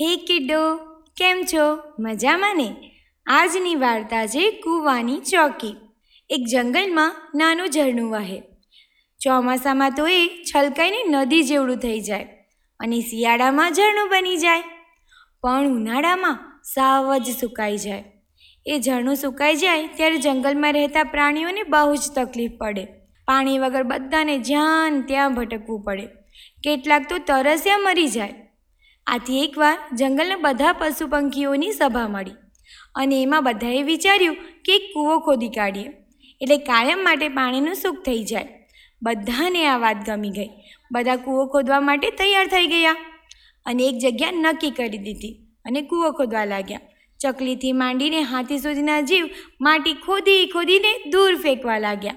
હે કિડો, કેમ છો? મજામાં ને? આજની વાર્તા છે કૂવાની ચોકી. એક જંગલમાં નાનું ઝરણું વહે. ચોમાસામાં તો એ છલકાઈને નદી જેવડું થઈ જાય અને શિયાળામાં ઝરણું બની જાય. પણ ઉનાળામાં સાવ જ સુકાઈ જાય. એ ઝરણું સુકાઈ જાય ત્યારે જંગલમાં રહેતા પ્રાણીઓને બહુ જ તકલીફ પડે. પાણી વગર બધાને જ્યાં ત્યાં ભટકવું પડે. કેટલાક તો તરસ્યા મરી જાય. આથી એકવાર જંગલના બધા પશુ પંખીઓની સભા મળી અને એમાં બધાએ વિચાર્યું કે એક કૂવો ખોદી કાઢીએ. એટલે કાયમ માટે પાણીનું સુખ થઈ જાય. બધાને આ વાત ગમી ગઈ. બધા કૂવો ખોદવા માટે તૈયાર થઈ ગયા અને એક જગ્યા નક્કી કરી દીધી અને કૂવો ખોદવા લાગ્યા. ચકલીથી માંડીને હાથી સુધીના જીવ માટી ખોદી ખોદીને દૂર ફેંકવા લાગ્યા.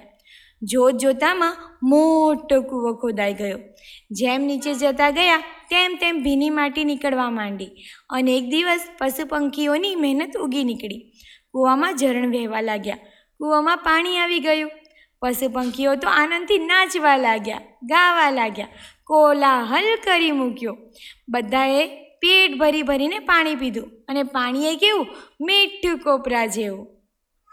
જોત જોતામાં મોટો કૂવો ખોદાઈ ગયો. જેમ નીચે જતા ગયા, તેમ તેમ ભીની માટી નીકળવા માંડી અને એક દિવસ પશુ પંખીઓની મહેનત ઉગી નીકળી. કૂવામાં ઝરણ વહેવા લાગ્યા. કૂવામાં પાણી આવી ગયું. પશુ પંખીઓ તો આનંદથી નાચવા લાગ્યા, ગાવા લાગ્યા, કોલાહલ કરી મૂક્યો. બધાએ પેટ ભરી ભરીને પાણી પીધું અને પાણીએ કેવું, મીઠું કોપરા જેવું.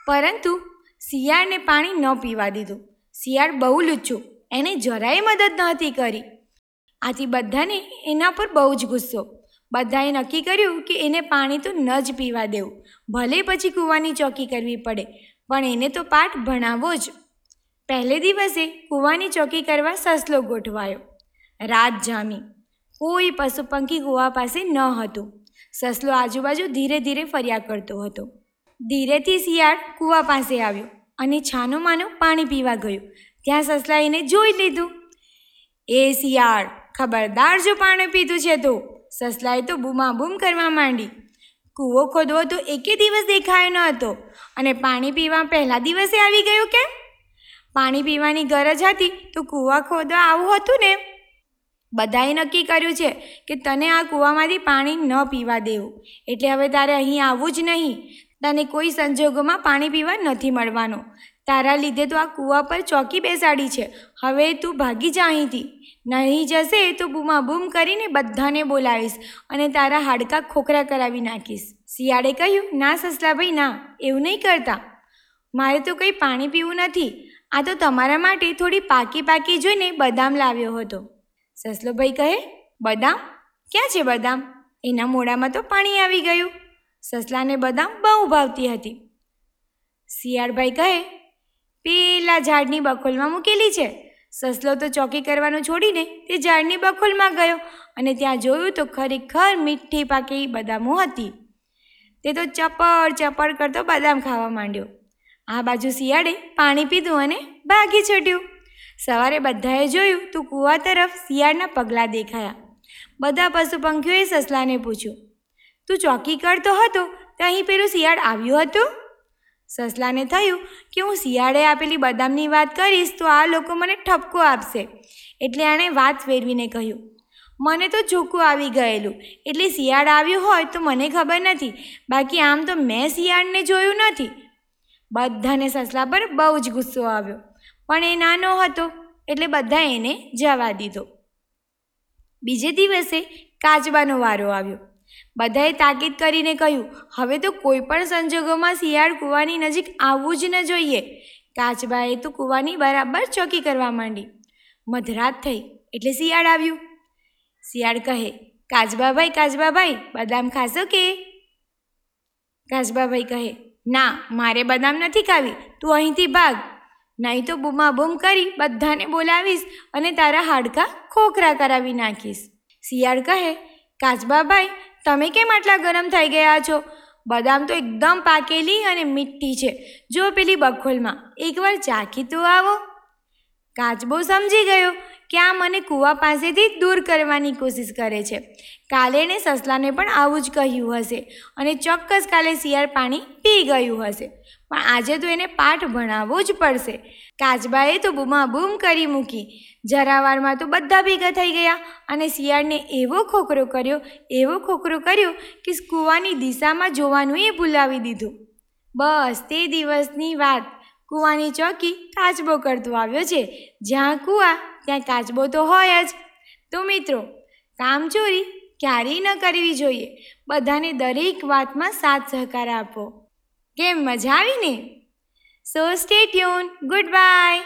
પરંતુ શિયાળને પાણી ન પીવા દીધું. શિયાળ બહુ લુચ્ચું. એને જરાય મદદ નહોતી કરી. આથી બધાને એના પર બહુ જ ગુસ્સો. બધાએ નક્કી કર્યું કે એને પાણી તો ન જ પીવા દેવું. ભલે પછી કૂવાની ચોકી કરવી પડે, પણ એને તો પાઠ ભણાવવો જ. પહેલે દિવસે કૂવાની ચોકી કરવા સસલો ગોઠવાયો. રાત જામી. કોઈ પશુ પંખી કૂવા પાસે ન હતું. સસલો આજુબાજુ ધીરે ધીરે ફર્યા કરતો હતો. ધીરેથી શિયાળ કૂવા પાસે આવ્યો. અને છાનું માનું પાણી પીવા ગયું. ત્યાં સસલાઈને જોઈ લીધું. એ શિયાળ, ખબરદાર જો પાણી પીધું છે તો. સસલાએ તો બૂમાબૂમ કરવા માંડી. કૂવો ખોદવો તો એકે દિવસ દેખાયો ન હતો. અને પાણી પીવા પહેલા દિવસે આવી ગયો કેમ? પાણી પીવાની ગરજ હતી તો કૂવા ખોદવા આવું હતું ને. બધાએ નક્કી કર્યું છે કે તને આ કૂવામાંથી પાણી ન પીવા દેવું. એટલે હવે તારે અહીં આવવું જ નહીં. તને કોઈ સંજોગોમાં પાણી પીવા નથી મળવાનું. તારા લીધે તો આ કૂવા પર ચોકી બેસાડી છે. હવે તું ભાગી જા અહીંથી. નહીં જશે તો બૂમાબૂમ કરીને બધાને બોલાવીશ અને તારા હાડકાં ખોખરા કરાવી નાખીશ. શિયાળે કહ્યું, ના સસલાભાઈ, ના, એવું નહીં કરતા. મારે તો કંઈ પાણી પીવું નથી. આ તો તમારા માટે થોડી પાકી પાકી જોઈને બદામ લાવ્યો હતો. સસલોભાઈ કહે, બદામ? ક્યાં છે બદામ? એના મોઢામાં તો પાણી આવી ગયું. સસલાને બદામ બહુ ભાવતી હતી. શિયાળભાઈ કહે, પેલા ઝાડની બખોલમાં મૂકેલી છે. સસલો તો ચોકી કરવાનું છોડીને તે ઝાડની બખોલમાં ગયો અને ત્યાં જોયું તો ખરેખર મીઠી પાકી બદામો હતી. તે તો ચપડ ચપડ કરતો બદામ ખાવા માંડ્યો. આ બાજુ શિયાળે પાણી પીધું અને ભાગી છૂટ્યું. સવારે બધાએ જોયું તો કૂવા તરફ શિયાળના પગલાં દેખાયા. બધા પશુ પંખીઓએ સસલાને પૂછ્યું તું ચોકી કરતો હતો, તો અહીં પેલું શિયાળ આવ્યું હતું? સસલાને થયું કે હું શિયાળે આપેલી બદામની વાત કરીશ, તો આ લોકો મને ઠપકો આપશે. એટલે એણે વાત ફેરવીને કહ્યું, મને તો ચોખ્ખું આવી ગયેલું. એટલે શિયાળ આવ્યું હોય તો મને ખબર નથી. બાકી આમ તો મેં શિયાળને જોયું નથી. બધાને સસલા પર બહુ જ ગુસ્સો આવ્યો. પણ એ નાનો હતો, એટલે બધા એને જવા દીધો. બીજે દિવસે કાચબાનો વારો આવ્યો. બધાએ તાકીદ કરીને કહ્યું, હવે તો કોઈ પણ સંજોગોમાં શિયાળ કૂવાની નજીક આવવું જ ન જોઈએ. કાચબાએ તો કૂવાની બરાબર ચોકી કરવા માંડી. મધરાત થઈ, એટલે શિયાળ આવ્યું. શિયાળ કહે, કાચબાભાઈ કાચબાભાઈ, બદામ ખાશો કે? કાચબાભાઈ કહે, ના, મારે બદામ નથી ખાવી, તું અહીંથી ભાગ. નહીં તો બૂમાબૂમ કરી બધાને બોલાવીશ અને તારા હાડકાં ખોખરા કરાવી નાખીશ. શિયાળ કહે, કાચબાભાઈ તમે કેમ આટલા ગરમ થઈ ગયા છો? બદામ તો એકદમ પાકેલી અને મીઠી છે. જો પેલી બખોલમાં એકવાર ચાખી તો આવો. કાચબો સમજી ગયો. કે આ મને કૂવા પાસેથી દૂર કરવાની કોશિશ કરે છે. કાલે એણે સસલાને પણ આવું જ કહ્યું હશે અને ચોક્કસ કાલે શિયાળ પાણી પી ગયું હશે. પણ આજે તો એને પાઠ ભણાવવો જ પડશે. કાચબાએ તો બૂમાબૂમ કરી મૂકી. જરાવારમાં તો બધા ભેગા થઈ ગયા અને શિયાળને એવો ખોખરો કર્યો, એવો ખોખરો કર્યો કે કૂવાની દિશામાં જોવાનું એ ભૂલાવી દીધું. બસ તે દિવસની વાત. કૂવાની ચોકી કાચબો કરતો આવ્યો છે. જ્યાં કૂવા, ત્યાં કાચબો તો હોય જ. તો મિત્રો, કામચોરી ક્યારેય ન કરવી જોઈએ. બધાને દરેક વાતમાં સાથ સહકાર આપો. કેમ, મજા આવી ને? So stay tuned good bye